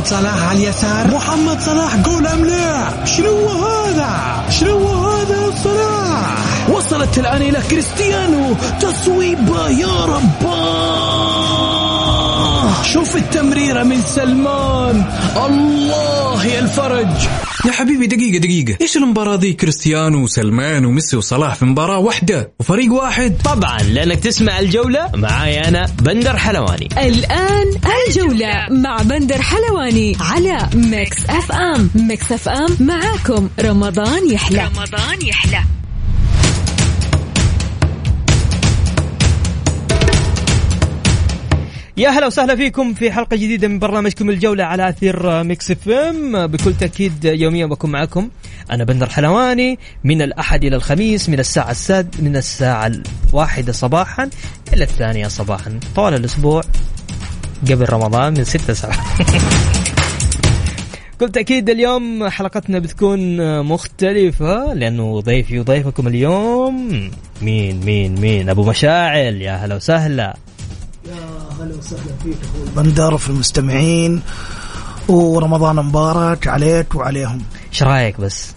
محمد صلاح على اليسار. محمد صلاح جول ام لا شنو هذا؟ شنو هذا صلاح؟ وصلت الآن إلى كريستيانو. تصويبه يا رباه شوف التمريرة من سلمان. الله يا الفرج. يا حبيبي دقيقة دقيقة. إيش المباراة ذي؟ كريستيانو وسلمان وميسي وصلاح في مباراة واحدة وفريق واحد. طبعا لأنك تسمع الجولة معاي أنا بندر حلواني. الآن الجولة مع بندر حلواني على ميكس اف ام ميكس اف ام معاكم رمضان يحلى. رمضان يحلى. يا هلا وسهلا فيكم في حلقة جديدة من برنامجكم الجولة على أثير ميكس إف إم. بكل تأكيد يوميا بكون معكم أنا بندر حلواني من الأحد إلى الخميس من الساعة الساد من الساعة الواحدة صباحا إلى الثانية صباحا. طوال الأسبوع قبل رمضان من ستة ساعات بكل تأكيد اليوم حلقتنا بتكون مختلفة لأنه ضيفي وضيفكم اليوم. مين مين مين؟ أبو مشاعل. يا هلا وسهلا. بندر في المستمعين. ورمضان مبارك عليك وعليهم. إيش رأيك بس؟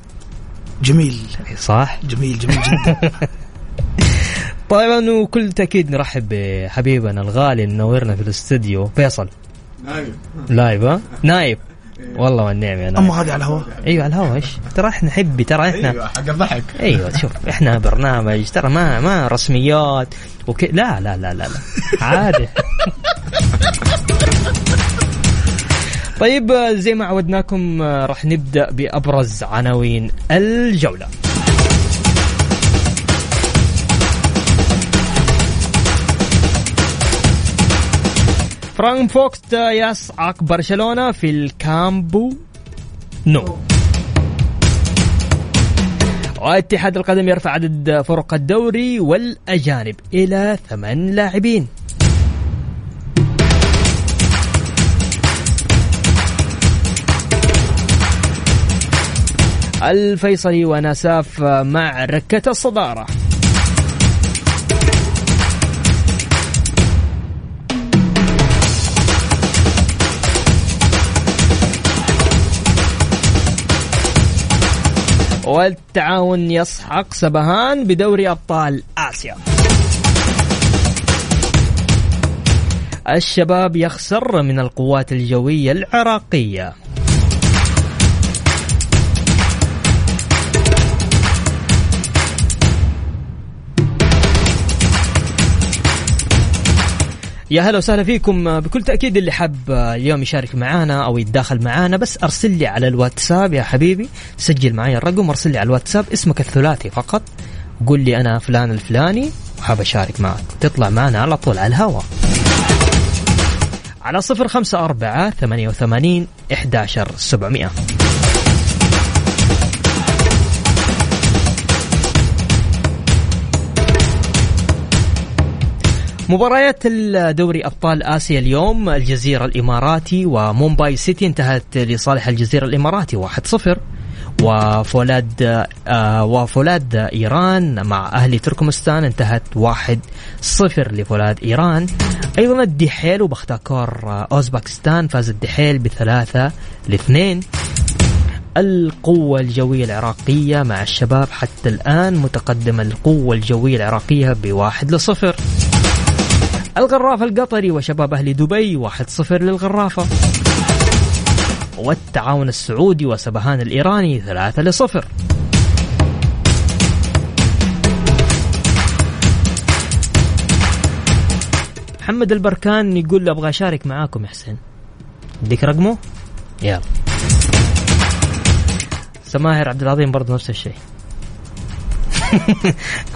جميل. صح؟ جميل جميل جدا. طبعا وكل تأكيد نرحب بحبيبنا الغالي اللي منورنا في الاستديو. فيصل. نايم. لايف ها؟ نايب. والله والنعم يا اما هذه على الهواء؟ أيوه على الهوا إيش؟ ترى إحنا نحب ترى إحنا أيوه حق الضحك. أيوه شوف إحنا برنامج ترى ما ما رسميات وكي لا لا لا لا, لا. عادي. طيب زي ما عودناكم راح نبدأ بأبرز عناوين الجولة. فرانكفورت يصعق برشلونة في الكامب نو. واتحاد القدم يرفع عدد فرق الدوري والأجانب إلى ثمان لاعبين. الفيصلي ونساف مع ركة الصدارة. والتعاون يسحق سبهان بدوري أبطال آسيا. الشباب يخسر من القوات الجوية العراقية. يا هلا وسهلا فيكم. بكل تأكيد اللي حاب اليوم يشارك معانا أو يتداخل معانا بس أرسل لي على الواتساب يا حبيبي. سجل معي الرقم أرسل لي على الواتساب اسمك الثلاثي فقط. قول لي أنا فلان الفلاني وحاب أشارك معك. تطلع معنا على طول على الهواء. على صفر خمسة أربعة ثمانية وثمانين إحداشر سبعمائة مباريات الدوري أبطال آسيا اليوم الجزيرة الإماراتي ومومباي سيتي انتهت لصالح الجزيرة الإماراتي 1-0 وفولاد آه وفولاد إيران مع أهلي تركمستان انتهت 1-0 لفولاد إيران. أيضا الدحيل وبختاكور آه، أوزبكستان فاز الدحيل بثلاثة لاثنين. القوة الجوية العراقية مع الشباب حتى الآن متقدمة القوة الجوية العراقية بواحد لصفر. الغراف القطري وشباب أهل دبي 1-0 للغرافة. والتعاون السعودي وسبهان الإيراني 3 لصفر. محمد البركان يقول أبغى أشارك معاكم يا حسين. اديك رقمه؟ يلا. سماهر عبد العظيم برضه نفس الشيء.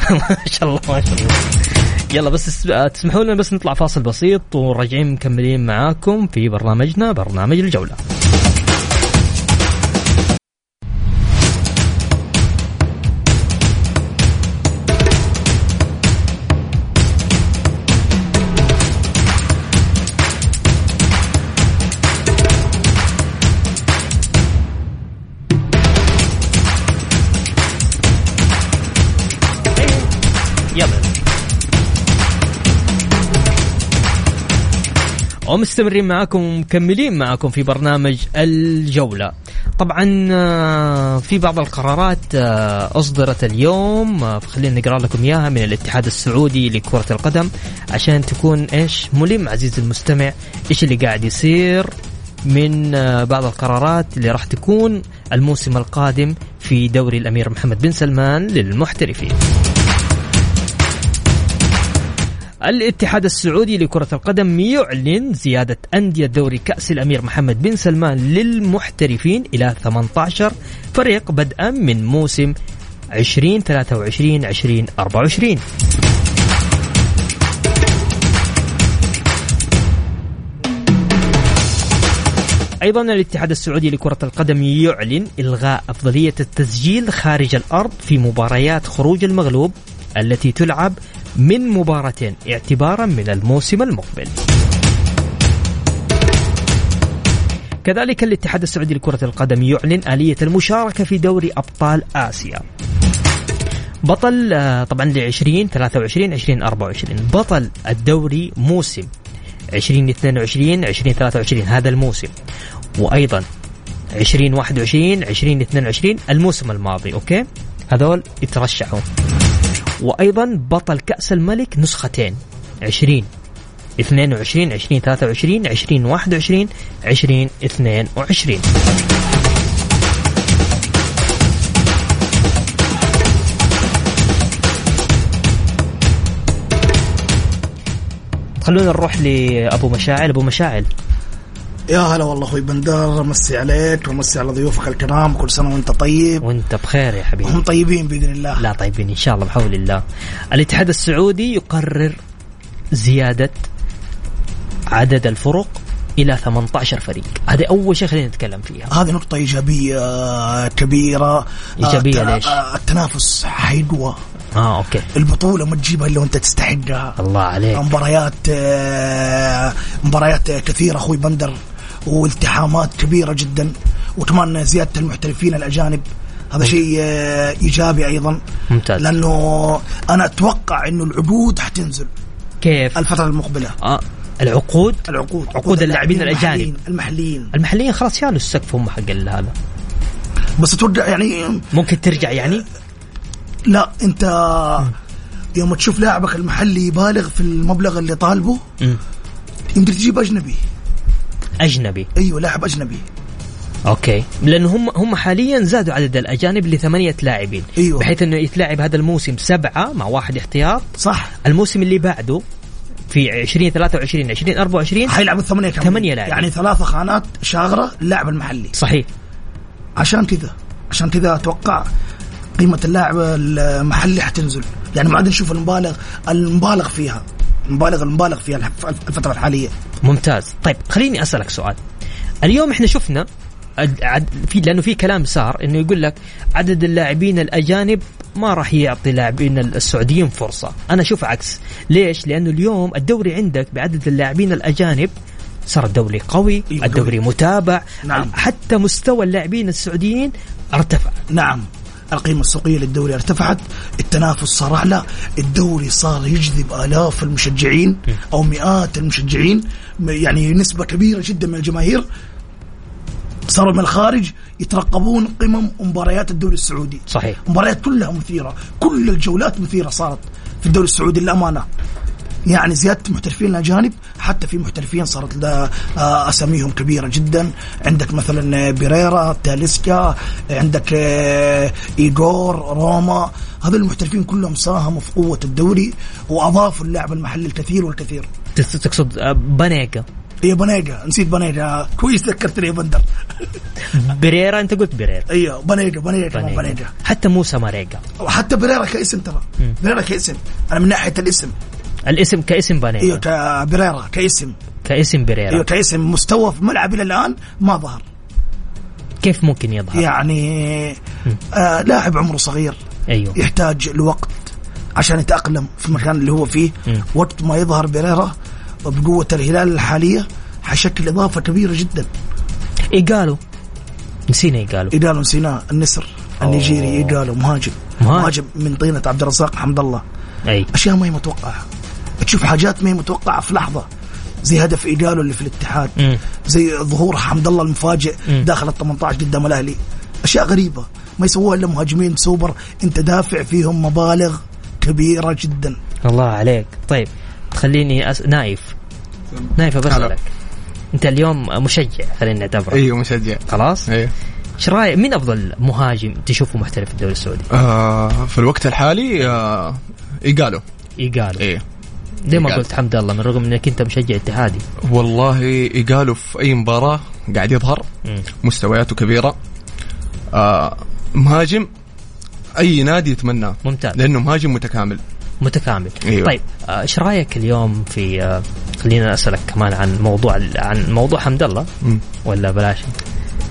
ما شاء الله ما شاء الله. يلا بس اس- تسمحوا لنا بس نطلع فاصل بسيط وراجعين مكملين معاكم في برنامجنا برنامج الجولة. ومستمرين معاكم ومكملين معاكم في برنامج الجولة. طبعا آه، في بعض القرارات آه، أصدرت اليوم. آه، خلينا نقرأ لكم إياها من الاتحاد السعودي لكرة القدم عشان تكون إيش؟ ملم عزيزي المستمع إيش اللي قاعد يصير من بعض القرارات اللي راح تكون الموسم القادم في دوري الأمير محمد بن سلمان للمحترفين. الاتحاد السعودي لكرة القدم يعلن زيادة أندية دوري كأس الأمير محمد بن سلمان للمحترفين إلى 18 فريق بدءا من موسم 2023 2024 أيضا الاتحاد السعودي لكرة القدم يعلن إلغاء أفضلية التسجيل خارج الأرض في مباريات خروج المغلوب التي تلعب من مباراتين اعتبارا من الموسم المقبل. كذلك الاتحاد السعودي لكرة القدم يعلن آلية المشاركة في دوري أبطال آسيا. بطل آه، طبعا ل 20 23 20 24 بطل الدوري موسم 2022 2023 هذا الموسم وأيضا 2021 2022 الموسم الماضي أوكي هذول يترشحوا وأيضا بطل كأس الملك نسختين. 20 22 20 23 20 21 20 22 خلونا نروح لأبو مشاعل. أبو مشاعل. يا هلا والله أخوي بندر مسي عليك ومسي على ضيوفك الكرام كل سنة وانت طيب. وانت بخير يا حبيبي. هم طيبين بإذن الله. لا طيبين إن شاء الله بحول الله. الاتحاد السعودي يقرر زيادة عدد الفرق إلى 18 فريق. هذه أول شيء خلينا نتكلم فيها. هذه نقطة إيجابية كبيرة. إيجابية آه، ليش؟ التنافس حيقوى. آه أوكي. البطولة ما تجيبها إلا وأنت تستحقها. الله عليك. مباريات آه، مباريات كثيرة أخوي بندر. والتحامات كبيرة جدا. وكمان زيادة المحترفين الأجانب. هذا شيء آه، إيجابي أيضا. ممتاز. لأنه أنا أتوقع أنه العقود حتنزل. كيف؟ الفترة المقبلة. آه العقود؟ العقود. عقود اللاعبين الأجانب. المحليين, المحليين خلاص شالوا السقف هم حق هذا. بس أتوقع يعني ممكن ترجع يعني؟ لا أنت يوم تشوف لاعبك المحلي يبالغ في المبلغ اللي طالبه. يمكن تجيب أجنبي. أجنبي. أيوه لاعب أجنبي. أوكي. لأنه هم هم حاليا زادوا عدد الأجانب لثمانية لاعبين. أيوة. بحيث إنه يتلعب هذا الموسم سبعة مع واحد احتياط. صح. الموسم اللي بعده في 2023 2024 حيلعبوا ثمانية كاملين. ثمانية لاعبين. يعني ثلاثة خانات شاغرة اللاعب المحلي. صحيح. عشان كذا عشان كذا أتوقع قيمة اللاعب المحلي حتنزل. يعني ما عاد نشوف المبالغ المبالغ فيها. المبالغ المبالغ فيها الح- الفترة الحالية ممتاز طيب خليني أسألك سؤال اليوم إحنا شفنا في لأنه في كلام صار إنه يقول لك عدد اللاعبين الأجانب ما راح يعطي لاعبين السعوديين فرصة، أنا أشوف عكس، ليش؟ لأنه اليوم الدوري عندك بعدد اللاعبين الأجانب صار الدوري قوي، الدوري. متابع، نعم. حتى مستوى اللاعبين السعوديين ارتفع. نعم القيمة السوقية للدوري ارتفعت التنافس صار أعلى الدوري صار يجذب آلاف المشجعين أو مئات المشجعين يعني نسبة كبيرة جدا من الجماهير صاروا من الخارج يترقبون قمم ومباريات الدوري السعودي. صحيح. مباريات كلها مثيرة كل الجولات مثيرة صارت في الدوري السعودي للأمانة. يعني زيادة المحترفين الأجانب حتى في محترفين صارت لها آه، أساميهم كبيرة جدا. عندك مثلا بيريرا تاليسكا عندك آه، إيغور روما. هذول المحترفين كلهم ساهموا في قوة الدوري وأضافوا اللاعب المحلي الكثير والكثير. تقصد آه، بانيجا يا بنيجا نسيت بنيجا كويس ذكرتني يا بندر. بريرا أنت قلت بريرا أيوه بنيجا بنيجا بانيجا. بنيجا حتى موسى ماريجا وحتى بريرا كاسم ترى. بريرا كاسم. أنا من ناحية الاسم. الاسم كاسم بانيجا إيوه كبريرا كاسم. كاسم بريرا إيوه كاسم. مستوى في الملعب إلى الآن ما ظهر. كيف ممكن يظهر؟ يعني آه لاعب عمره صغير. أيوه. يحتاج لوقت عشان يتأقلم في المكان اللي هو فيه. مم. وقت ما يظهر بريرا بقوة الهلال الحالية حيشكل إضافة كبيرة جدا. إيجالو. نسينا إيجالو. ايدالو نسيناه النسر النيجيري. مهاجم. مهاجم. مهاجم من طينة عبد الرزاق حمد الله. أي. أشياء ما هي متوقعة. تشوف حاجات ما هي متوقعة في لحظة. زي هدف ايجالو اللي في الاتحاد. مم. زي ظهور حمد الله المفاجئ مم. داخل ال 18 قدام الأهلي. أشياء غريبة. ما يسووها إلا مهاجمين. سوبر أنت دافع فيهم مبالغ كبيرة جدا. الله عليك. طيب تخليني أس... نايف. نايف بسألك أنت اليوم مشجع خلينا نعتبره. أيوه مشجع. خلاص؟ أيوه إيش رايك مين أفضل مهاجم تشوفه محترف في الدوري السعودي؟ آه في الوقت الحالي آه يقالوا يقالوا إيه. ليه ما. قلت حمد الله من رغم إنك أنت مشجع اتحادي والله يقالوا في أي مباراة قاعد يظهر. مستوياته كبيرة آه مهاجم أي نادي يتمناه ممتاز لأنه مهاجم متكامل متكامل أيوة. طيب آه، إيش رأيك اليوم في آه، خلينا أسألك كمان عن موضوع عن موضوع حمد الله. ولا بلاش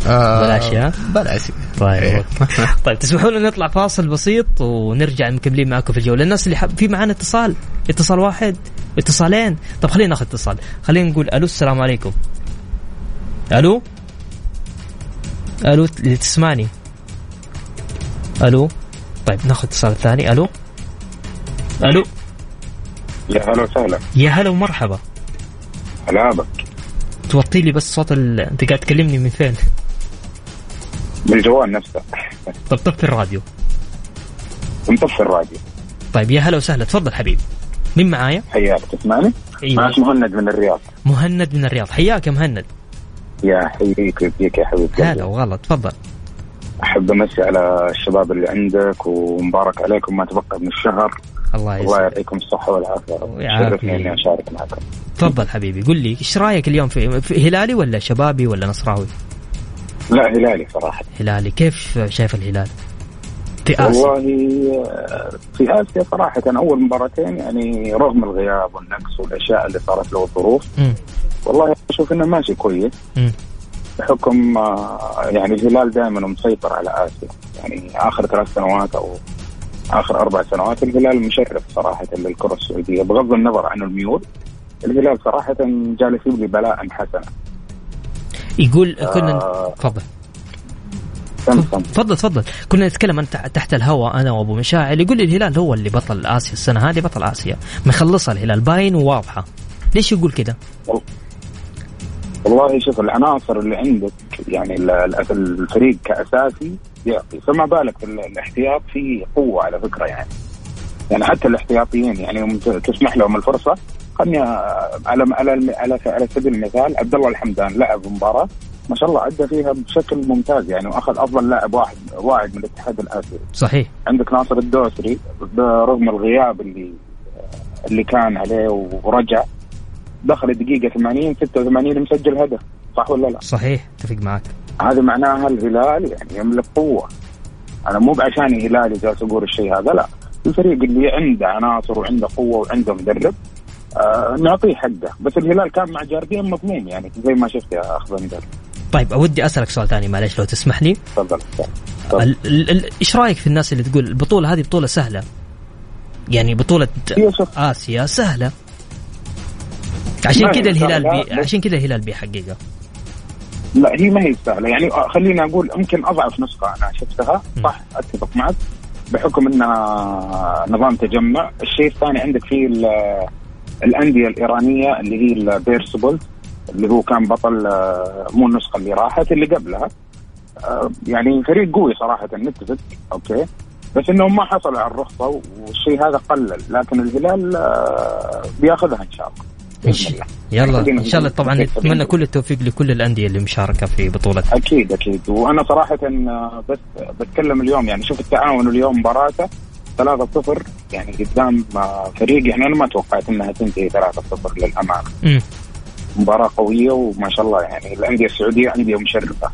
آه بلاش يا بلاش. طيب إيه. طيب تسمحوا لنا نطلع فاصل بسيط ونرجع مكملين معكم في الجوله الناس اللي حب في معانا اتصال اتصال واحد اتصالين. طب خلينا ناخذ اتصال. خلينا نقول ألو السلام عليكم. ألو؟ ألو اللي تسمعني؟ ألو؟ طيب ناخذ اتصال ثاني. ألو؟ ألو؟ يا هلا وسهلا. يا هلا ومرحبا. هلا بك. توطي لي بس صوت ال... أنت قاعد تكلمني من فين؟ بالجوال نفسه. طب طفي الراديو. مطفي الراديو. طيب يا هلا وسهلا. تفضل حبيبي مين معايا؟ حياك تسمعني؟ أيوه معك مهند من الرياض. مهند من الرياض. حياك يا مهند. يا حييك ويبقيك يا حبيب هلا. وغلا تفضل. أحب أمسي على الشباب اللي عندك ومبارك عليكم ما تبقى من الشهر. الله الله يسعدك يعطيكم الصحة والعافية. شرفني إني أشارك معكم. تفضل حبيبي. قل لي إيش رأيك اليوم في, في هلالي ولا شبابي ولا نصراوي؟ لا هلالي صراحة. هلالي. كيف شايف الهلال؟ في اسيا والله آه، في آسيا صراحة أول مباراتين يعني رغم الغياب والنقص والأشياء اللي صارت له الظروف. والله أشوف إنه ماشي كويس. بحكم آه، يعني الهلال دائما مسيطر على آسيا. يعني آخر ثلاث سنوات أو آخر أربع سنوات الهلال مشرف صراحة للكرة السعودية بغض النظر عن الميول. الهلال صراحة جالس يبني بلاء حسنا. يقول كنا آه. تفضل. سم سم. تفضل تفضل. كنا نتكلم أنت تحت الهواء أنا وأبو مشاعل. يقول لي الهلال هو اللي بطل آسيا السنة هذه بطل آسيا. مخلصها الهلال. باين وواضحه ليش يقول كده؟ والله شوف العناصر اللي عندك يعني ال- ال- الفريق كأساسي يعطي فما بالك في ال- الاحتياط في قوة على فكرة يعني. يعني حتى الاحتياطيين يعني يوم تسمح لهم الفرصة خلني على على على على سبيل المثال عبد الله الحمدان لعب مباراة ما شاء الله أدى فيها بشكل ممتاز يعني واخذ أفضل لاعب واحد واعد من الاتحاد الآسيوي. صحيح. عندك ناصر الدوسري برغم الغياب اللي اللي كان عليه ورجع دخل الدقيقة 80 86 مسجل هدف صح ولا لا؟ صحيح اتفق معك. هذا معناها الهلال يعني يملك قوة. أنا مو بعشان هلالي جالس أقول الشيء هذا لا. الفريق اللي عنده عناصر وعنده قوة وعنده مدرب نعطيه حقه. بس الهلال كان مع جاردين مضموم يعني زي ما شفت يا أخ بندر طيب اودي أسألك سؤال ثاني معلش لو تسمح لي. تفضل. إيش رأيك في الناس اللي تقول البطولة هذه بطولة سهلة؟ يعني بطولة آسيا سهلة. عشان كذا الهلال بي... عشان كذا الهلال بيحققها. لا هي ما هي سهلة. يعني آه، خليني أقول يمكن أضعف نسخة أنا شفتها. صح أتفق معك. بحكم إنها نظام تجمع. الشيء الثاني عندك في ال- الأندية الإيرانية اللي هي البيرسبل اللي هو كان بطل آه، مو النسخة اللي راحت اللي قبلها. آه، يعني فريق قوي صراحة نتفق أوكي. بس إنهم ما حصلوا على الرخصة والشيء هذا قلل لكن الهلال آه، بياخذها إن شاء الله. يلا إن شاء الله طبعا نتمنى. كل التوفيق لكل الأندية اللي مشاركة في بطولة. أكيد أكيد. وأنا صراحة بس بتكلم اليوم يعني شوف التعاون اليوم مباراته. 3-0 يعني قدام آه، فريق يعني أنا ما توقعت إنها تنتهي 3-0 للأمانة امم مباراة قوية وما شاء الله يعني الأندية السعودية انديه مشرفة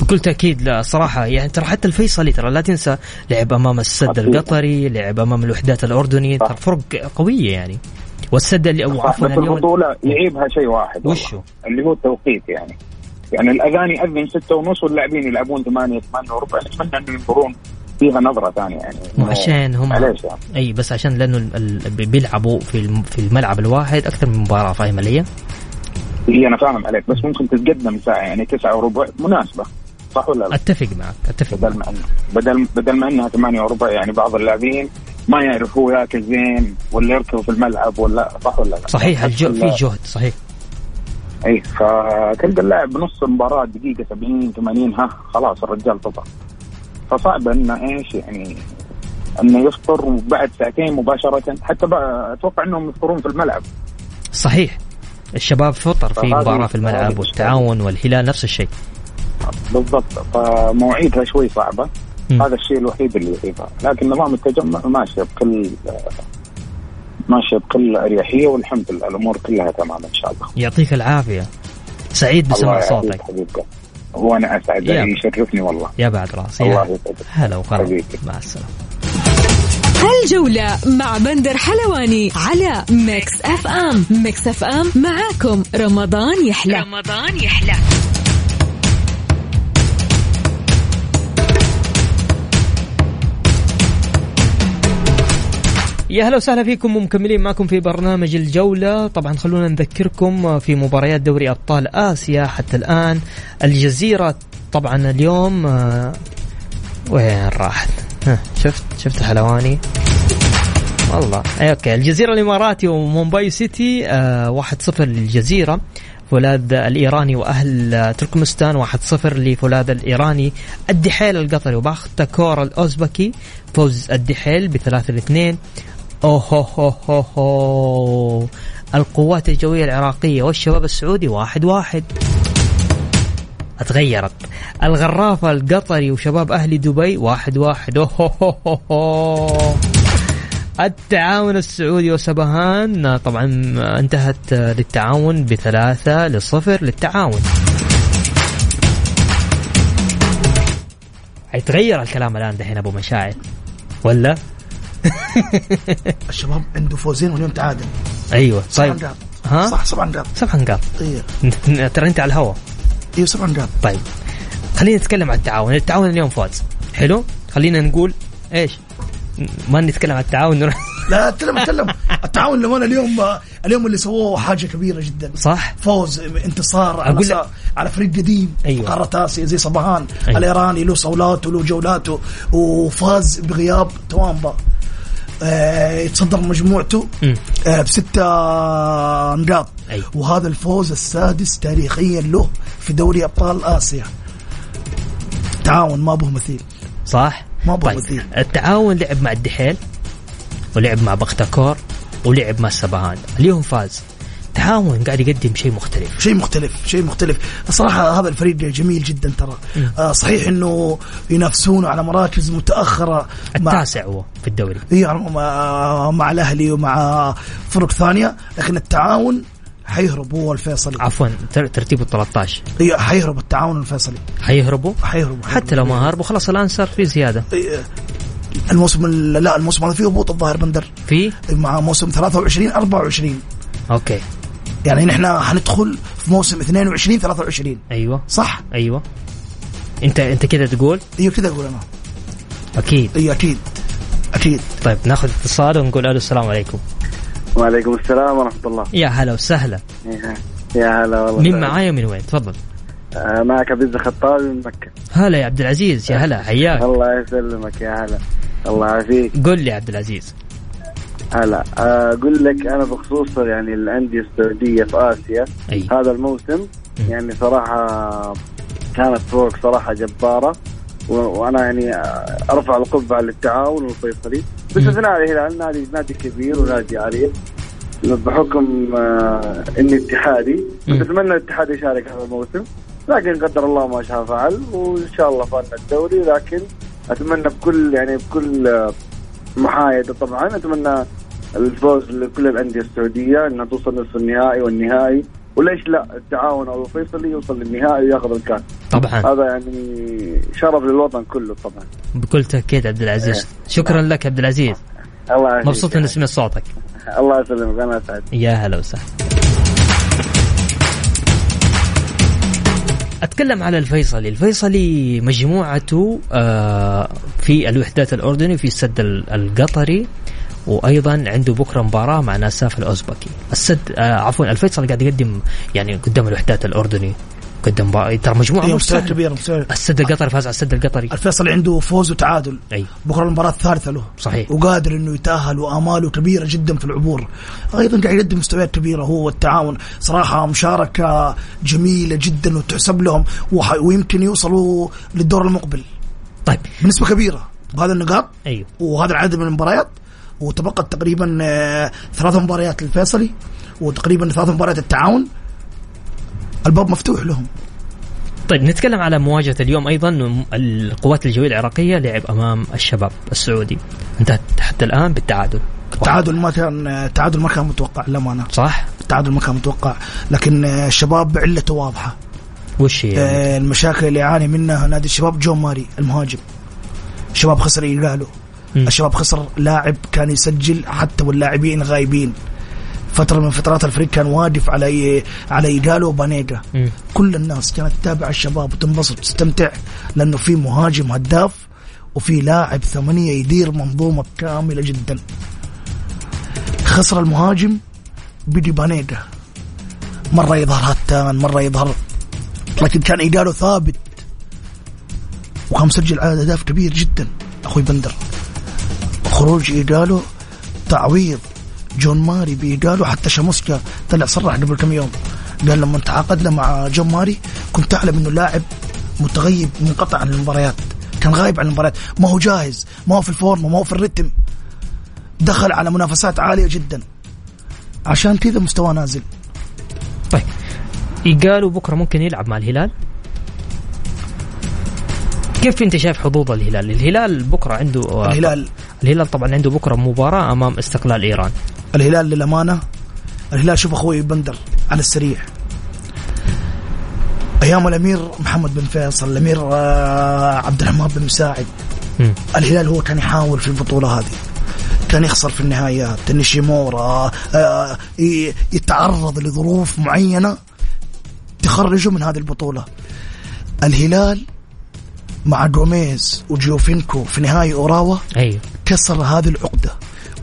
بكل تأكيد لا صراحة يعني ترى حتى الفيصلي ترى لا تنسى لعب أمام السد. القطري لعب أمام الوحدات الأردني. ترى فرق قوية يعني والسد اللي أو عفوا بس البطولة يعيبها شيء واحد وشو؟ اللي هو التوقيت يعني يعني الأذان يأذن 6 ونص واللاعبين يلعبون 8 8 وربع نتمنى انه ينظرون فيها نظرة ثانية يعني. إنه وعشان هم معليش. يعني أي بس عشان لأنه بيلعبوا في في الملعب الواحد أكثر من مباراة فاهم علي؟ هي أنا فاهم عليك. بس ممكن تتقدم ساعة يعني 9 وربع مناسبة. صح ولا لا؟ أتفق معك أتفق بدل معك. ما بدل بدل ما إنها 8 وربع يعني بعض اللاعبين ما يعرف هو ياكل زين ولا يركض في الملعب ولا صح ولا لا؟ صحيح الجو في جهد صحيح. إي فتلقى اللاعب بنص المباراة دقيقة 70 80 ها خلاص الرجال فطر فصعب انه إيش يعني إنه يفطر وبعد ساعتين مباشرة. حتى أتوقع إنهم يفطرون في الملعب. صحيح. الشباب فطر في مباراة في الملعب والتعاون والهلال نفس الشيء. بالضبط. فمواعيدها شوي صعبة. مم. هذا الشيء الوحيد اللي يغيبها لكن نظام التجمع ماشيه بكل ماشيه بكل أريحية والحمد لله. الأمور كلها تمام إن شاء الله. يعطيك العافية. سعيد بسمع صوتك. حبيبك وأنا أسعد. يشرفني والله. يا بعد راسي. الله يا يسعدك. هلا وغلا حبيبي. مع السلامة. الجولة مع بندر حلواني على Mix FM Mix FM معاكم. رمضان يحلى. رمضان يحلى. يا هلا وسهلا فيكم ومكملين معكم في برنامج الجولة. طبعا خلونا نذكركم في مباريات دوري أبطال آسيا حتى الآن. الجزيرة طبعا اليوم آه، وين راحت؟ شفت؟ شفت حلواني والله. أي okay. الجزيرة الإماراتي ومومباي سيتي آه واحد صفر للجزيرة. فولاذ الإيراني وآهال آه، تركمانستان واحد صفر لفولاذ الإيراني. الدحيل القطري وباختكور الأوزبكي فوز الدحيل بثلاثة لاثنين. اوه هو هو هو. القوات الجوية العراقية والشباب السعودي واحد واحد أتغيرت الغرافة القطري وشباب أهل دبي واحد واحد أوه هو هو هو. التعاون السعودي وسبهان طبعا انتهت للتعاون بثلاثة لصفر للتعاون حيتغير الكلام الآن دحين أبو مشاعر ولا؟ الشباب عنده فوزين واليوم تعادل. أيوه طيب. نقاط. ها؟ صح سبع نقاط. سبع نقاط. أيوه ترى أنت على الهواء أيوه سبع نقاط. طيب. خلينا نتكلم عن التعاون. التعاون اليوم فاز حلو؟ خلينا نقول إيش؟ ما نتكلم عن التعاون. نروح لا اتكلم اتكلم التعاون لما اليوم اليوم اللي سووه حاجة كبيرة جدا. صح. فوز انتصار على, أقول على فريق قديم. أيوة. قاره اسيا زي صباهان أيوة. الإيراني له صولاته له جولاته وفاز بغياب توامبا. يتصدر مجموعته. آه بستة نقاط. وهذا الفوز السادس تاريخيا له في دوري أبطال آسيا. تعاون ما به مثيل. صح؟ ما أبغى طيب. مثيل. التعاون لعب مع الدحيل ولعب مع بختكور ولعب مع السبهان. اليوم فاز. تعاون قاعد يقدم شيء مختلف. شيء مختلف شيء مختلف. الصراحة هذا الفريق جميل جدا ترى. آه صحيح إنه ينافسون على مراكز متأخرة مع التاسع هو في الدوري. إيه، مع, مع الأهلي ومع فرق ثانية. لكن التعاون حيهرب هو الفيصلي. عفوا تر- ترتيبه 13 إيه، حيهرب التعاون الفيصلي. حيهربوا؟ حيهرب حتى لو ما هربوا خلاص الآن صار في زيادة. الموسم ال- لا الموسم هذا فيه هبوط الظاهر بندر. في؟ مع موسم 23 24 أوكي. يعني نحن حندخل في موسم 22 23 أيوه. صح؟ أيوه. انت أنت كده تقول؟ أيوه كذا أقول أنا. أكيد. أيوه أكيد. أكيد. طيب ناخذ اتصال ونقول ألو السلام عليكم. وعليكم السلام ورحمة الله. يا هلا وسهلا. يا هلا والله. مين معايا من وين؟ تفضل. آه، معك عبد الخطابي من مكة. هلا يا عبد العزيز يا هلا حياك. الله يسلمك يا هلا. الله يعافيك. قل لي يا عبد العزيز. هلا آه، أقول لك أنا بخصوص يعني الأندية السعودية في آسيا أي. هذا الموسم يعني صراحة كانت فوق صراحة جبارة وأنا يعني أرفع القبعة للتعاون والفيصلي باستثناء الهلال نادي نادي كبير ونادي عريق بحكم آه، إني اتحادي مم. أتمنى الاتحاد يشارك هذا الموسم لكن قدر الله ما شاء فعل وإن شاء الله فانا الدوري لكن أتمنى بكل يعني بكل آه، محايده طبعا أتمنى الفوز لكل الأندية السعودية إنها توصل نصف النهائي والنهائي. وليش لا؟ التعاون أو الفيصلي يوصل للنهائي وياخذ الكاس. طبعا. هذا يعني شرف للوطن كله طبعا. بكل تأكيد عبد العزيز. شكرا لك عبد العزيز. الله. مبسوط إني سمعت صوتك. الله يسلمك. أنا اسعد يا هلا وسهلا. أتكلم على الفيصلي. الفيصلي مجموعته آه، في الوحدات الأردني في السد ال- القطري وأيضا عنده بكرة مباراة مع ناساف الأوزبكي. السد آه، عفوا الفيصل قاعد يقدم يعني قدام الوحدات الأردني. قدم بقى ترى مجموعة مو مستوى. كبير مستوى السد القطري فاز على السد القطري. الفيصل عنده فوز وتعادل. أي. بكرة المباراة الثالثة له. صحيح. وقادر إنه يتأهل وأماله كبيرة جدا في العبور. أيضا قاعد يقدم مستويات كبيرة هو والتعاون. صراحة مشاركة جميلة جدا وتحسب لهم ويمكن يوصلوا للدور المقبل. طيب. بنسبة كبيرة بهذا النقاط. أيوه. وهذا العدد من المباريات. وتبقت تقريبا آه، ثلاث مباريات للفيصلي وتقريبا ثلاث مباريات التعاون. الباب مفتوح لهم طيب نتكلم على مواجهة اليوم أيضا القوات الجوية العراقية لعب أمام الشباب السعودي انتهت حتى الآن بالتعادل التعادل ما كان التعادل ما كان متوقع للأمانة صح؟ التعادل ما كان متوقع لكن الشباب علته واضحة وش هي؟ يعني؟ المشاكل اللي يعاني منها نادي الشباب جون ماري المهاجم الشباب خسر يقالوا. الشباب خسر لاعب كان يسجل حتى واللاعبين غايبين فترة من فترات الفريق كان واقف على على يقالو وبانيجا مم. كل الناس كانت تتابع الشباب وتنبسط وتستمتع لأنه في مهاجم هداف وفي لاعب ثمانية يدير منظومة كاملة جدا. خسر المهاجم بدي بانيجا مرة يظهر هتان مرة يظهر لكن كان إيجالو ثابت. وكان مسجل عدد أهداف كبير جدا. أخوي بندر. خروج إيجالو تعويض. جون ماري بإيجالو حتى شاموسكا طلع صرح قبل كم يوم. قال لما تعاقدنا مع جون ماري كنت أعلم أنه لاعب متغيب منقطع عن المباريات. كان غايب عن المباريات. ما هو جاهز ما هو في ال form ما هو في الرتم. دخل على منافسات عالية جدا. عشان كذا مستواه نازل. طيب يقالوا بكرة ممكن يلعب مع الهلال؟ كيف أنت شايف حظوظ الهلال؟ الهلال بكرة عنده الهلال الهلال طبعا عنده بكرة مباراة أمام استقلال إيران. الهلال للأمانة الهلال شوف أخوي بندر على السريع. أيام الأمير محمد بن فيصل الأمير آه، عبد الرحمن بن مساعد. الهلال هو كان يحاول في البطولة هذه. كان يخسر في النهايات. نيشيمورا آه، ي- يتعرض لظروف معينة تخرجه من هذه البطولة. الهلال مع جوميز وجيوفينكو في نهائي أوراوا أيوه. كسر هذه العقدة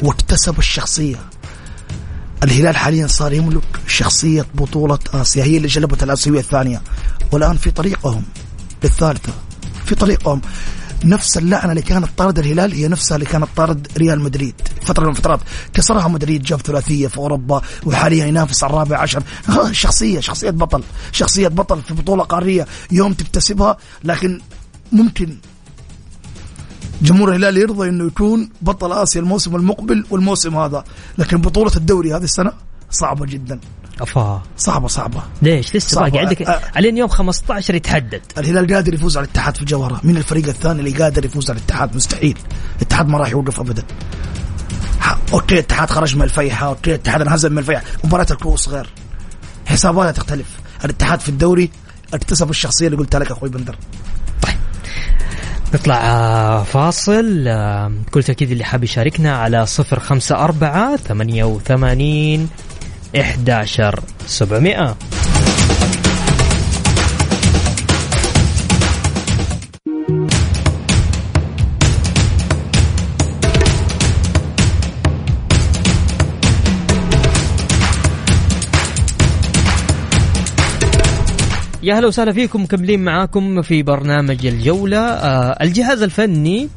واكتسب الشخصية. الهلال حاليا صار يملك شخصية بطولة آسيا هي اللي جلبت الآسيوية الثانية. والآن في طريقهم للثالثة في طريقهم. نفس اللعنة اللي كانت طارد الهلال هي نفسها اللي كانت طارد ريال مدريد. فترة من الفترات كسرها مدريد جاب ثلاثية في أوروبا وحاليا ينافس على الرابع عشر. شخصية شخصية بطل شخصية بطل في بطولة قارية يوم تكتسبها لكن ممكن جمهور الهلال يرضى إنه يكون بطل آسيا الموسم المقبل والموسم هذا. لكن بطولة الدوري هذه السنة صعبة جدا. أفا. صعبة صعبة. ليش؟ لسه صعبة. باقي عندك أه. علين يوم 15 يتحدد. الهلال قادر يفوز على الاتحاد في الجوهرة. مين الفريق الثاني اللي قادر يفوز على الاتحاد؟ مستحيل. الاتحاد ما راح يوقف ابدا. okay الاتحاد خرج من الفيحة. okay الاتحاد انهزم من الفيحة. مباراة الكؤوس غير حساباتها تختلف. الاتحاد في الدوري اكتسب الشخصية اللي قلتها لك أخوي بندر. نطلع آه، فاصل آه، كل تأكيد اللي حاب يشاركنا على صفر خمسة أربعة ثمانية وثمانين إحداشر سبعمائة. يا هلا وسهلا فيكم مكملين معاكم في برنامج الجولة. آه الجهاز الفني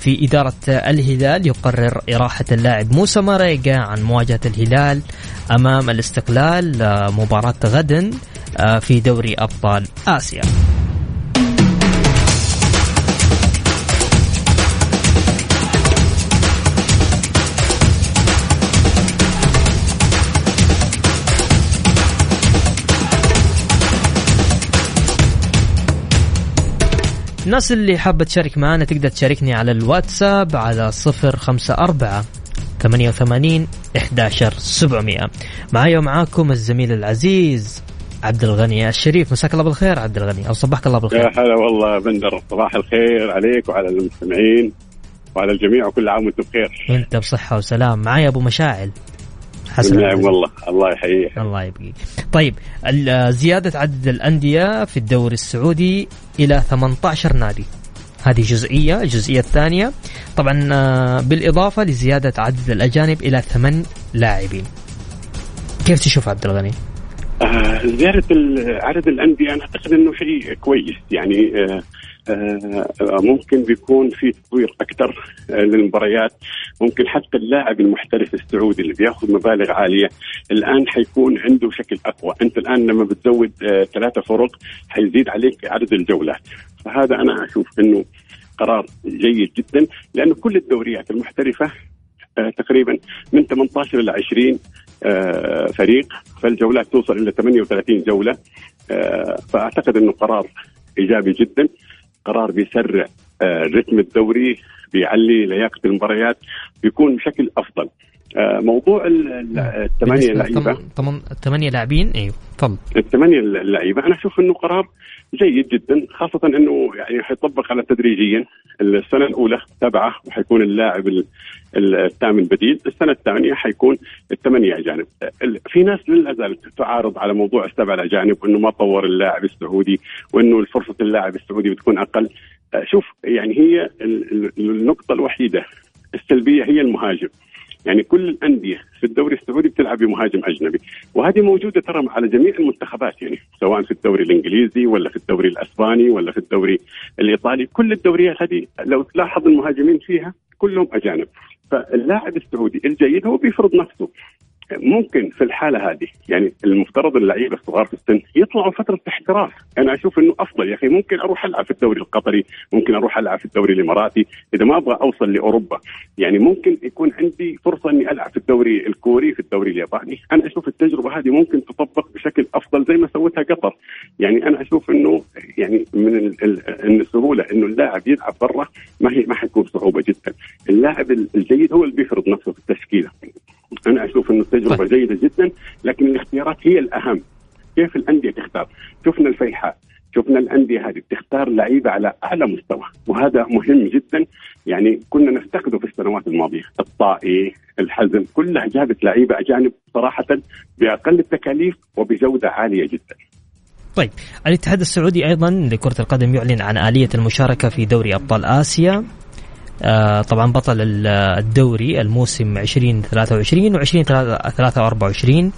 في إدارة الهلال يقرر إراحة اللاعب موسى ماريجا عن مواجهة الهلال أمام الاستقلال آه مباراة غدا آه في دوري أبطال آسيا. الناس اللي حابة تشارك معنا تقدر تشاركني على الواتساب على صفر خمسة أربعة ثمانية وثمانين إحداشر سبعمائة معايا ومعاكم الزميل العزيز عبد الغني الشريف. مساك الله بالخير عبد الغني أو صبحك الله يا بالخير هلا والله بندر صباح الخير عليك وعلى المستمعين وعلى الجميع وكل عام وأنتم بخير. وانت بصحة وسلام. معايا أبو مشاعل. حسن نعم. والله. الله يحييك. الله يبقيك. طيب زيادة عدد الأندية في الدوري السعودي إلى 18 نادي. هذه جزئية. الجزئية الثانية طبعا آه، بالإضافة لزيادة عدد الأجانب إلى ثمان لاعبين. كيف تشوف عبد الغني؟ آه زيادة عدد الأندية أنا أعتقد أنه شيء كويس. يعني آه ممكن بيكون في تطوير أكثر آه للمباريات. ممكن حتى اللاعب المحترف السعودي اللي بياخذ مبالغ عالية الآن حيكون عنده شكل أقوى. أنت الآن لما بتزود آه ثلاثة فرق حيزيد عليك عدد الجولات. فهذا أنا أشوف أنه قرار جيد جدا لأنه كل الدوريات المحترفة آه، تقريبا من 18 إلى 20 آه، فريق. فالجولات توصل إلى 38 جولة آه، فأعتقد إنه قرار إيجابي جدا. قرار بيسرع آه، رتم الدوري بيعلي لياقة المباريات بيكون بشكل أفضل. موضوع ال- ال- الثمانية لعيبة. ثمانية لاعبين؟ أيوه تفضل. الثمانية اللعيبة. أنا أشوف أنه قرار جيد جدا خاصة أنه يعني حيطبق على تدريجيا. السنة الأولى سبعة وحيكون اللاعب ال- ال- الثامن بديل. السنة الثانية حيكون الثمانية أجانب. ال- في ناس لا زالت تعارض على موضوع السبعة الأجانب وأنه ما طور اللاعب السعودي وأنه فرصة اللاعب السعودي بتكون أقل. آه، شوف يعني هي ال- ال- النقطة الوحيدة السلبية هي المهاجم. يعني كل الأندية في الدوري السعودي بتلعب بمهاجم أجنبي. وهذه موجودة ترى على جميع المنتخبات يعني سواء في الدوري الإنجليزي ولا في الدوري الأسباني ولا في الدوري الإيطالي. كل الدوريات هذه لو تلاحظ المهاجمين فيها كلهم أجانب. فاللاعب السعودي الجيد هو بيفرض نفسه. ممكن في الحالة هذه يعني المفترض اللعيبة الصغار في السن يطلعوا فترة احتراف. أنا أشوف إنه أفضل يا أخي ممكن أروح ألعب في الدوري القطري ممكن أروح ألعب في الدوري الإماراتي إذا ما أبغى أوصل لأوروبا. يعني ممكن يكون عندي فرصة إني ألعب في الدوري الكوري في الدوري الياباني. أنا أشوف التجربة هذه ممكن تطبق بشكل أفضل زي ما سوتها قطر. يعني أنا أشوف إنه يعني من السهولة إنه اللاعب يلعب برا ما هي ما حيكون صعوبة جدا. اللاعب الجيد هو اللي بيفرض نفسه في التشكيلة. أنا أشوف إنه التجربه طيب. جيدة جدا لكن الاختيارات هي الأهم. كيف الأندية تختار؟ شفنا الفيحاء شفنا الأندية هذه بتختار لعيبة على أعلى مستوى وهذا مهم جدا. يعني كنا نفتقده في السنوات الماضية الطائي الحزم كلها جابت لعيبة أجانب صراحة بأقل التكاليف وبجودة عالية جدا. طيب الاتحاد السعودي أيضا لكرة القدم يعلن عن آلية المشاركة في دوري أبطال آسيا. طبعا بطل ال- الدوري الموسم 2023 و 2023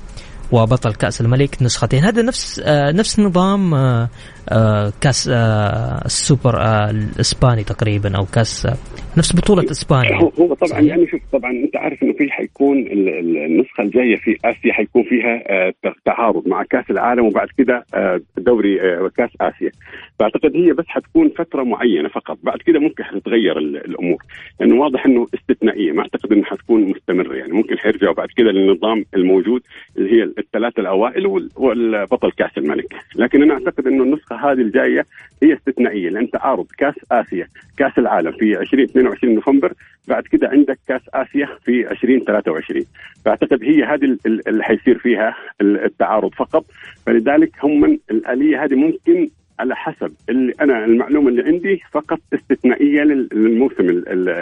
وبطل كأس الملك نسختين. هذا نفس آه نفس نظام آه آه كأس آه السوبر آه الإسباني تقريبا كأس آه نفس بطولة إسبانيا. هو طبعا صحيح. يعني شوف طبعا أنت عارف إنه في حيكون ال- ال- النسخة الجاية في آسيا حيكون فيها آه، تعارض مع كأس العالم وبعد كده آه، دوري آه، كأس آسيا. فأعتقد هي بس حتكون فترة معينة فقط. بعد كده ممكن حتتغير ال- الأمور. لأنه واضح إنه استثنائية. ما أعتقد إنها حتكون مستمرة يعني. ممكن حيرجعوا بعد كده للنظام الموجود اللي هي الثلاثه الأوائل وال- والبطل كأس الملك. لكن أنا أعتقد إنه النسخة هذه الجاية هي استثنائية لأن تعارض كأس آسيا كأس العالم في 2022 نوفمبر بعد كده عندك كأس آسيا في 2023 فأعتقد هي هذه ال- ال- اللي حيصير فيها ال- التعارض فقط. فلذلك هم الآلية هذه ممكن على حسب اللي أنا المعلومة اللي عندي فقط استثنائية لل- للموسم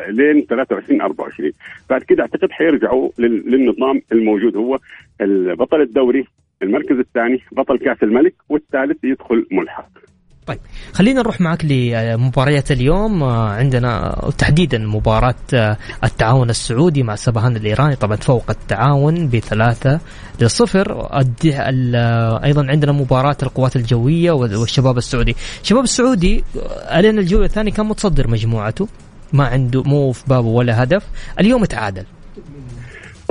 لين 23 24 بعد كده أعتقد حيرجعوا لل- للنظام الموجود هو البطل الدوري المركز الثاني بطل كأس الملك والثالث يدخل ملحق. طيب خلينا نروح معك لمباريات اليوم. آه، عندنا تحديدا مباراة آه، التعاون السعودي مع سبهان الإيراني طبعا فوق التعاون بثلاثة لصفر. آه، أيضا عندنا مباراة القوات الجوية وال- والشباب السعودي. الشباب السعودي ألين الجولة الثانية كان متصدر مجموعته ما عنده مو في بابه ولا هدف. اليوم تعادل.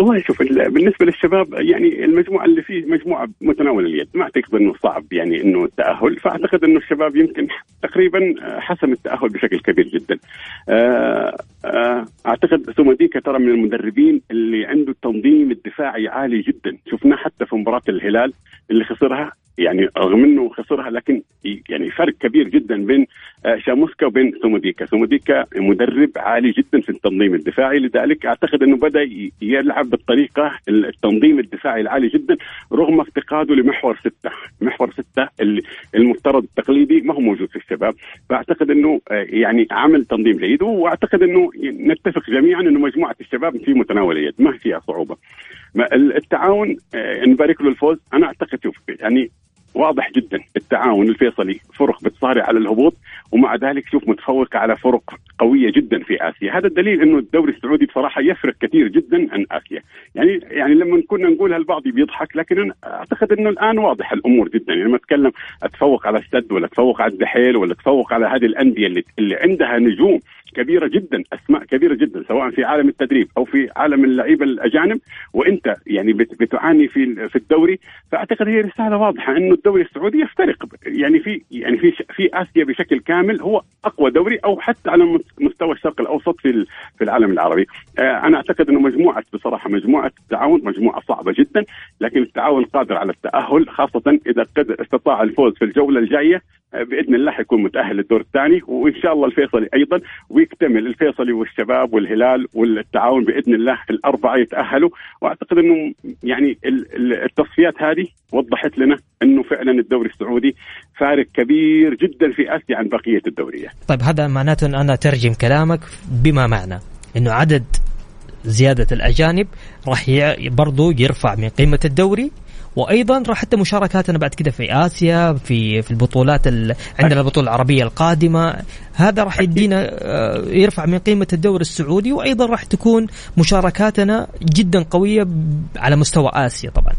والله شوف ال- بالنسبة للشباب يعني المجموعة اللي فيه مجموعة متناول اليد ما أعتقد إنه صعب يعني إنه التاهل فأعتقد إنه الشباب يمكن تقريبا حسم التأهل بشكل كبير جدا. آه، أعتقد سومديكا ترى من المدربين اللي عنده التنظيم الدفاعي عالي جدا، شفناه حتى في مباراة الهلال اللي خسرها يعني رغم إنه خسرها لكن يعني فرق كبير جدا بين آه، شاموسكا وبين سوموديكا، سوموديكا مدرب عالي جدا في التنظيم الدفاعي. لذلك أعتقد إنه بدأ يلعب بالطريقة التنظيم الدفاعي العالي جدا رغم افتقاده لمحور ستة، محور ستة المفترض التقليدي ما هو موجود في الشباب، فأعتقد إنه آه، يعني عمل تنظيم جيد وأعتقد إنه نتفق جميعا إنه مجموعة الشباب في متناول اليد ما فيها صعوبة. ما- التعاون آه، نبارك له الفوز أنا أعتقد شوف يعني واضح جدا التعاون الفيصلي فرق بتصارع على الهبوط ومع ذلك شوف متفوقه على فرق قوية جدا في آسيا. هذا الدليل إنه الدوري السعودي بصراحة يفرق كثير جدا عن آسيا. يعني يعني لما كنا نقولها البعض بيضحك لكن أنا أعتقد إنه الآن واضح الأمور جدا. يعني لما أتكلم أتفوق على السد ولا أتفوق على الدحيل ولا أتفوق على هذه الأندية اللي, اللي عندها نجوم. كبيرة جدا أسماء كبيرة جدا سواء في عالم التدريب أو في عالم اللعيبه الأجانب. وأنت يعني بتعاني في في الدوري. فأعتقد هي رسالة واضحة إنه الدوري السعودي يفترق. يعني في يعني في في آسيا بشكل كامل هو أقوى دوري أو حتى على مستوى الشرق الأوسط في في العالم العربي. آه، أنا أعتقد إنه مجموعة بصراحة مجموعة التعاون مجموعة صعبة جدا لكن التعاون قادر على التأهل خاصة إذا استطاع الفوز في الجولة الجاية. آه، بإذن الله حيكون متأهل للدور الثاني وإن شاء الله الفيصلي أيضا. ويكتمل الفيصلي والشباب والهلال والتعاون بإذن الله الأربعة يتأهلوا وأعتقد إنه يعني التصفيات هذه وضحت لنا إنه فعلا الدوري السعودي فارق كبير جدا في اسيا عن بقية الدوريات. طيب هذا معناته أن أنا اترجم كلامك بما معنى إنه عدد زيادة الأجانب راح برضو يرفع من قيمة الدوري وأيضا راح حتى مشاركاتنا بعد كده في آسيا في في البطولات ال... عندنا البطولة العربية القادمة. هذا راح يدينا آه، يرفع من قيمة الدوري السعودي وأيضا راح تكون مشاركاتنا جدا قوية على مستوى آسيا طبعا.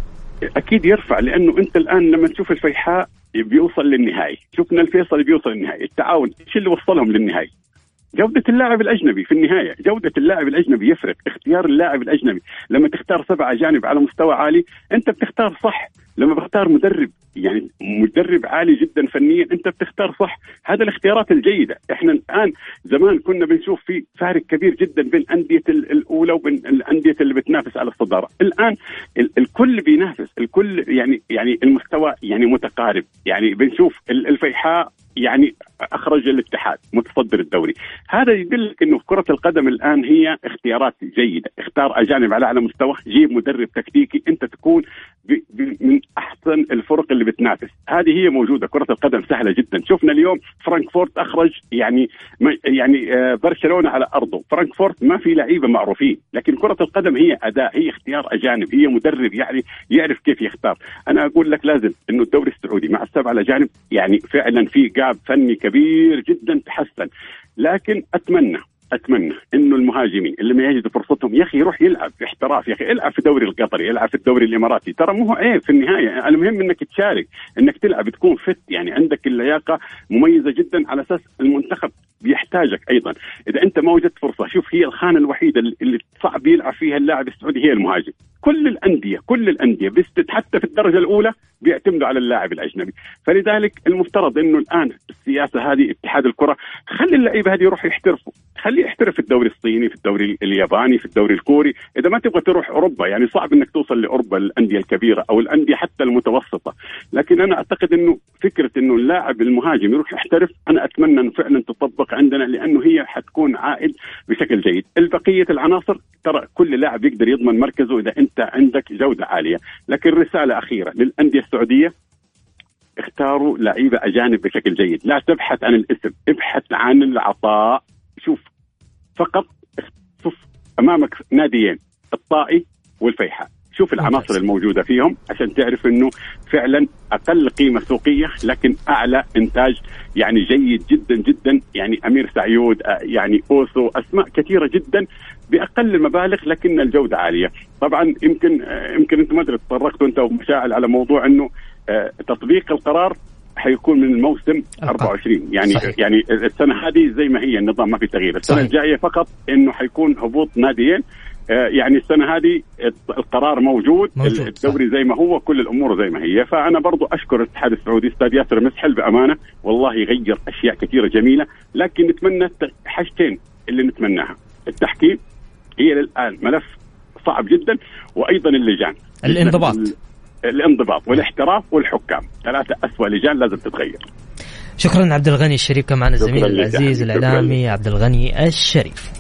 أكيد يرفع لأنه أنت الآن لما تشوف الفيحاء بيوصل للنهائي. شفنا الفيصل بيوصل للنهائي. التعاون إيش اللي وصلهم للنهائي؟ جودة اللاعب الأجنبي في النهاية جودة اللاعب الأجنبي يفرق اختيار اللاعب الأجنبي. لما تختار سبعة أجانب على مستوى عالي أنت بتختار صح. لما بختار مدرب يعني مدرب عالي جدا فنيا أنت بتختار صح. هذا الاختيارات الجيدة. إحنا الآن زمان كنا بنشوف في فارق كبير جدا بين الانديه الأولى وبين الأندية اللي بتنافس على الصدارة. الآن الكل بينافس. الكل يعني يعني المستوى يعني متقارب. يعني بنشوف الفيحاء يعني أخرج الاتحاد متصدر الدوري. هذا يدلك إنه كرة القدم الآن هي اختيارات جيدة. اختار أجانب على أعلى مستوى جيب مدرب تكتيكي أنت تكون من أحسن الفرق اللي بتنافس. هذه هي موجودة. كرة القدم سهلة جدا. شفنا اليوم فرانكفورت أخرج يعني يعني آه، برشلونة على أرضه. فرانكفورت ما في لعيبة معروفين لكن كرة القدم هي اداء هي اختيار أجانب هي مدرب يعني يعرف كيف يختار. أنا أقول لك لازم إنه الدوري السعودي مع السبعة الاجانب يعني فعلا في gap فني كبير جدا تحسن. لكن أتمنى أتمنى إنه المهاجمين اللي ما يجدوا فرصتهم يا أخي يروح يلعب في احتراف يا أخي العب في الدوري القطري العب في الدوري الإماراتي. ترى مو عيب في النهاية. المهم إنك تشارك إنك تلعب تكون فت يعني عندك اللياقة مميزة جدا على أساس المنتخب بيحتاجك أيضا. إذا أنت ما وجدت فرصة شوف هي الخانة الوحيدة اللي صعب يلعب فيها اللاعب السعودي هي المهاجم. كل الأندية كل الأندية حتى في الدرجة الأولى بيعتمدوا على اللاعب الأجنبي. فلذلك المفترض إنه الآن السياسة هذه اتحاد الكرة خلي اللعيبة هذه يروحوا يحترفوا. خليه يحترف في الدوري الصيني في الدوري الياباني في الدوري الكوري. إذا ما تبغى تروح أوروبا يعني صعب إنك توصل لأوروبا الأندية الكبيرة أو الأندية حتى المتوسطة. لكن أنا أعتقد إنه فكرة إنه اللاعب المهاجم يروح يحترف أنا أتمنى إنه فعلا تطبق عندنا لأنه هي حتكون عائد بشكل جيد. البقية العناصر ترى كل لاعب يقدر يضمن مركزه إذا أنت عندك جودة عالية. لكن رسالة أخيرة للأندية السعودية اختاروا لعيبة أجانب بشكل جيد، لا تبحث عن الاسم، ابحث عن العطاء، شوف فقط أمامك ناديين الطائي والفيحاء، شوف العناصر الموجودة فيهم عشان تعرف إنه فعلا أقل قيمة سوقية لكن أعلى إنتاج يعني جيد جدا جدا. يعني أمير سعيود آه، يعني أوسو أسماء كثيرة جدا بأقل المبالغ لكن الجودة عالية. طبعا يمكن آه، يمكن أنت ما أدري تطرقت أنت ومشاعل على موضوع إنه آه، تطبيق القرار حيكون من الموسم 24 يعني صحيح. يعني السنة هذه زي ما هي النظام ما في تغيير. السنة صحيح. الجاية فقط إنه حيكون هبوط ناديين. يعني السنة هذه القرار موجود, موجود الدوري زي ما هو كل الأمور زي ما هي. فأنا برضو أشكر الاتحاد السعودي أستاذ ياسر مسحل بأمانة والله يغير أشياء كثيرة جميلة لكن نتمنى حاجتين اللي نتمناها. التحكيم هي الان ملف صعب جدا وأيضا اللجان. الانضباط. الانضباط والاحتراف والحكام. ثلاثة اسوء لجان لازم تتغير. شكرا عبد الغني الشريف كمان الزميل العزيز الإعلامي عبد الغني الشريف.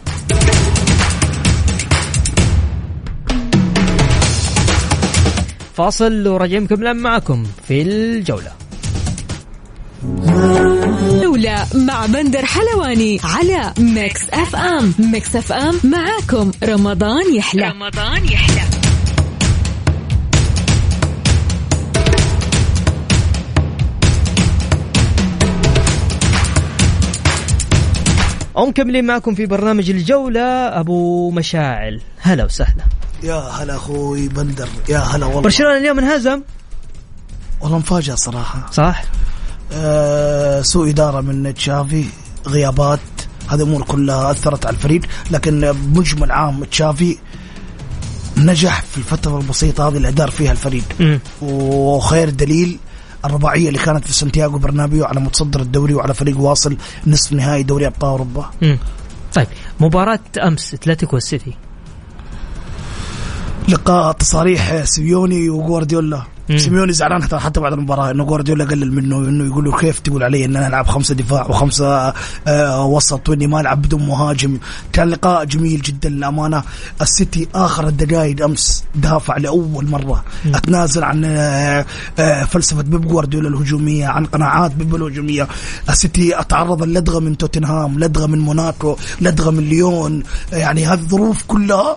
فاصل وراجعين مكملين معكم في الجولة. جولة مع بندر حلواني على Mix FM Mix FM معاكم. رمضان يحلى. رمضان يحلى. ومكملين معكم في برنامج الجولة. أبو مشاعل هلا وسهلا. يا هلا أخوي بندر يا هلا والله. برشلونة اليوم انهزم؟ والله مفاجأة صراحة. صح؟ آه سوء إدارة من تشافي غيابات هذه أمور كلها أثرت على الفريق لكن بمجمل عام تشافي نجح في الفترة البسيطة هذه اللي أدار فيها الفريق. مم. وخير دليل الرباعية اللي كانت في سانتياغو برنابيو على متصدر الدوري وعلى فريق واصل نصف نهائي دوري أبطال أوروبا مم. طيب مباراة أمس أتلتيكو والسيتي لقاء تصاريح سيميوني وجوارديولا مم. سيميوني زعلان حتى حتى بعد المباراة إنه جوارديولا قلل منه إنه يقول له كيف تقول علي إن أنا ألعب خمسة دفاع وخمسة آه وسط وإني ما ألعب بدون مهاجم. كان لقاء جميل جدا للأمانة. السيتي آخر الدقائق أمس دافع لأول مرة. أتنازل عن آه آه فلسفة بيب جوارديولا الهجومية عن قناعات بيب الهجومية. السيتي أتعرض للدغه من توتنهام لدغة من موناكو لدغة من ليون. يعني هذه الظروف كلها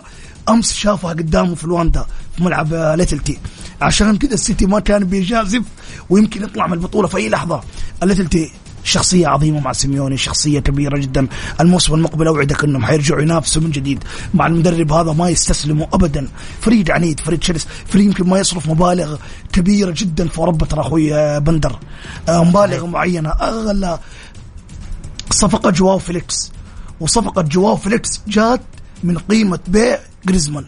أمس شافها قدامه في الواندا في ملعب آه، الأتلتي عشان كذا السيتي ما كان بيجازف ويمكن يطلع من البطولة في أي لحظة. الأتلتي شخصية عظيمة مع سيميوني شخصية كبيرة جدا. الموسم المقبل أوعدك أنهم حيرجعوا ينافسوا من جديد. مع المدرب هذا ما يستسلموا أبدا. فريق عنيد فريق شرس فريق يمكن ما يصرف مبالغ كبيرة جدا في أوروبا ترى أخوي آه، بندر. آه، مبالغ معينة. أغلى صفقة جواو فيليكس. وصفقة جواو فيليكس جات من قيمة بيع جريزمان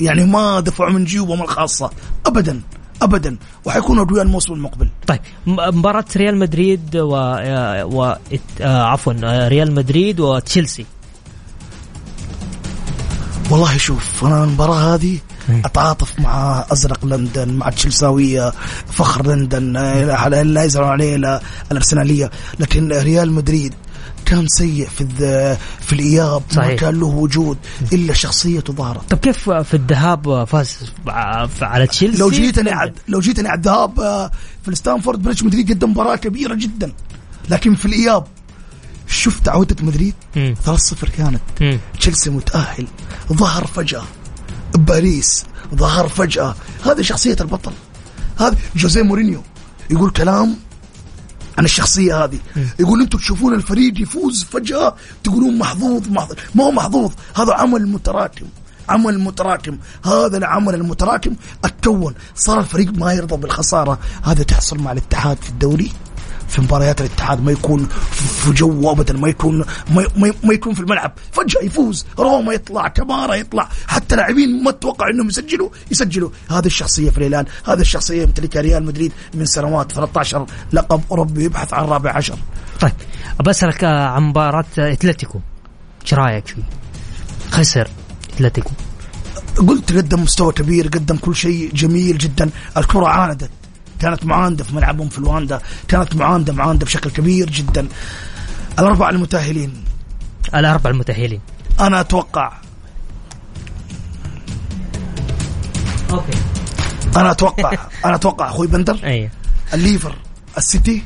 يعني ما دفعوا من جيوبهم الخاصة. أبدا أبدا. وحيكونوا أقوياء الموسم المقبل. طيب م- مباراة ريال مدريد و, و... آه، عفوا آه، ريال مدريد وتشيلسي. والله شوف أنا المباراة هذه أتعاطف مع أزرق لندن مع تشيلساوية فخر لندن آه، لا يزعلون عليه لا الأرسنالية. لكن ريال مدريد كان سيء في في الإياب ما صحيح. كان له وجود إلا شخصيته ظهرت. طب كيف في الذهاب فاز على تشيلسي؟ لو جيتني عد لو جيتني على الذهاب آه، في الستانفورد بريدج مدريد قدم مباراة كبيرة جدا. لكن في الإياب شفت عودة مدريد؟ مم. 3-0 كانت. تشيلسي متأهل ظهر فجأة. باريس ظهر فجأة. هذه شخصية البطل. هذا جوزيه مورينيو. يقول كلام عن الشخصية هذه. يقول أنتم تشوفون الفريق يفوز فجأة تقولون محظوظ محظوظ. ما هو محظوظ هذا عمل متراكم. عمل متراكم. هذا العمل المتراكم اتكون صار الفريق ما يرضى بالخسارة. هذا تحصل مع الاتحاد في الدوري. في مباريات الاتحاد ما يكون في جو ابدا ما يكون ما, ما, يكون في الملعب. فجأة يفوز. روما يطلع كمارا يطلع. حتى لاعبين ما أتوقع إنهم يسجلوا يسجلوا. هذه الشخصية في الهلال هذه الشخصية يمتلكها ريال مدريد من سنوات 13 لقب أوروبي يبحث عن رابع عشر. طيب بسألك آه، عن مباراة أتلتيكو. إيش رأيك فيه؟ خسر أتلتيكو. قلت قدم مستوى كبير قدم كل شيء جميل جدا. الكرة عاندت. كانت معاندة في ملعبهم في الواندا كانت معاندة معاندة بشكل كبير جدا. الأربعة المتأهلين. الأربع المتأهلين. أنا أتوقع. okay. أنا أتوقع أنا أتوقع أخوي بندر. أي. الليفر السيتي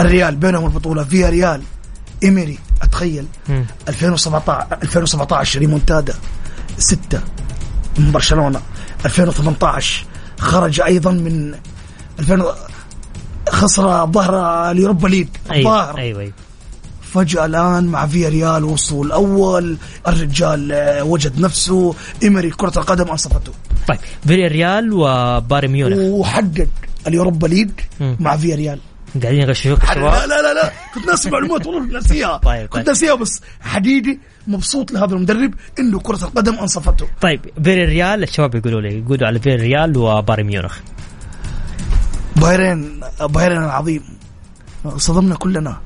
الريال بينهم البطولة. فيا ريال إيميري أتخيل. مم. 2017 2017 ريمونتادا. ستة من برشلونة. 2018 خرج أيضا من 2000 خسر ظهر اليوروبا ليج الظاهر. أيوه أيوه. فجأة الآن مع فيا ريال وصول أول الرجال وجد نفسه إيمري كرة القدم أنصفته طيب فيري ريال وبايرن ميونخ. وحقق اليوروبا ليج. مع فيا ريال. قاعدين يغششوك لا الشباب؟ لا لا لا كنت ناسي معلومات والله ناسيها طيب، كنت طيب. ناسيها بس حقيقي مبسوط لهذا المدرب إنه كرة القدم أنصفته. طيب فياريال الشباب يقولوا لي يقولوا على فياريال وبايرن ميونخ. بايرن بايرن العظيم. صدمنا كلنا.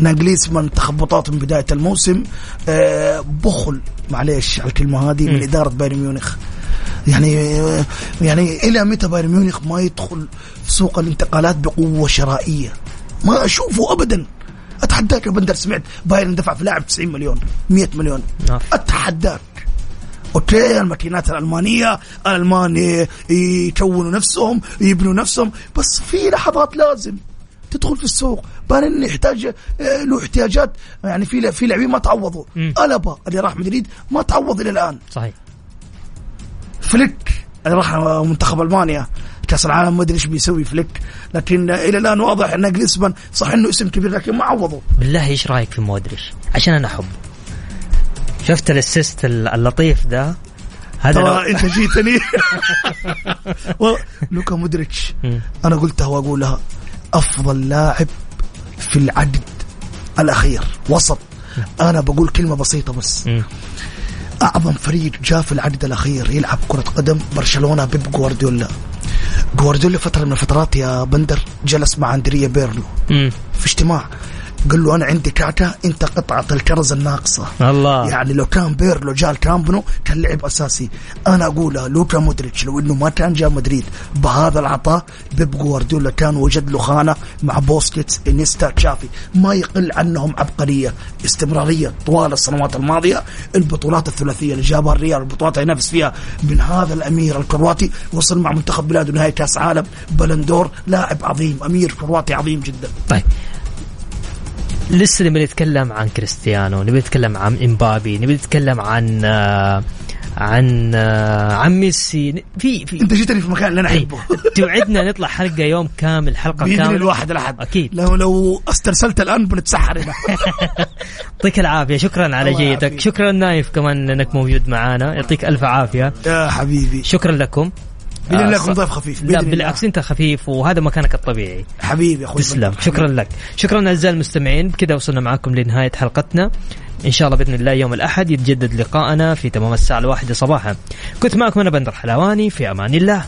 ناجليزمان تخبطات من بداية الموسم. آه، بخل معليش على الكلمة هذه من. إدارة بايرن ميونخ. يعني يعني إلى متى بايرن ميونخ ما يدخل في سوق الانتقالات بقوة شرائية؟ ما أشوفه أبدا. أتحداك يا بندر سمعت بايرن دفع في لاعب 90 مليون 100 مليون. نعم. أتحداك. أوكي الماكينات الألمانية الألمان يكونوا نفسهم يبنوا نفسهم بس في لحظات لازم تدخل في السوق. بايرن يحتاج آه، له احتياجات يعني في في لاعبين ما تعوضوا. مم. ألابا اللي راح مدريد ما تعوض إلى الآن. صحيح. فليك. راح منتخب ألمانيا. كأس العالم ما أدري إيش بيسوي فليك. لكن إلى الآن واضح ان جريزمان صح إنه اسم كبير لكن ما عوضه. بالله إيش رأيك في مودريتش عشان أنا احبه شفت الأسيست اللطيف ده؟ هذا لو... أنت جيتني. لوكا مودريتش. أنا قلتها واقولها أفضل لاعب في العدد الأخير وسط. أنا بقول كلمة بسيطة بس. أعظم فريق جاء في العدد الأخير يلعب كرة قدم برشلونة بيب جوارديولا جوارديولا فترة من الفترات يا بندر جلس مع أندريا بيرلو. في اجتماع قال له أنا عندي كعكه أنت قطعة الكرز الناقصة. الله. يعني لو كان بيرلو جاء الكامبنو كان لعب أساسي. أنا اقولها لوكا مودريتش لو إنه ما كان جاء مدريد بهذا العطاء بيب جوارديولا كان وجد له خانة مع بوسكيتس إنيستا تشافي. ما يقل عنهم عبقرية استمرارية طوال السنوات الماضية. البطولات الثلاثية اللي جابها الريال البطولات اللي ينافس فيها من هذا الأمير الكرواتي وصل مع منتخب بلاده نهائي كأس عالم بلندور لاعب عظيم أمير كرواتي عظيم جدا. طيب. لسه نبي نتكلم عن كريستيانو نبي نتكلم عن إمبابي نبي نتكلم عن آه، عن آه، عن ميسي. في في أنت جيتني في مكان اللي أنا أي. أحبه؟ توعدنا نطلع حلقة يوم كامل حلقة كاملة. الواحد الأحد. أكيد. لو لو استرسلت الآن بنتسحر يعطيك العافية شكرا على جيتك. شكرا نايف كمان إنك موجود معنا يعطيك ألف عافية. يا حبيبي. شكرا لكم. بإذن الله آه، يكون ضيف خفيف لا. بالعكس أنت خفيف وهذا مكانك الطبيعي. حبيبي يا أخوي تسلم. شكرا لك. شكرا أعزائي المستمعين. بكذا وصلنا معكم لنهاية حلقتنا. إن شاء الله بإذن الله يوم الأحد يتجدد لقاءنا في تمام الساعة الواحدة صباحا. كنت معكم أنا بندر حلواني. في أمان الله.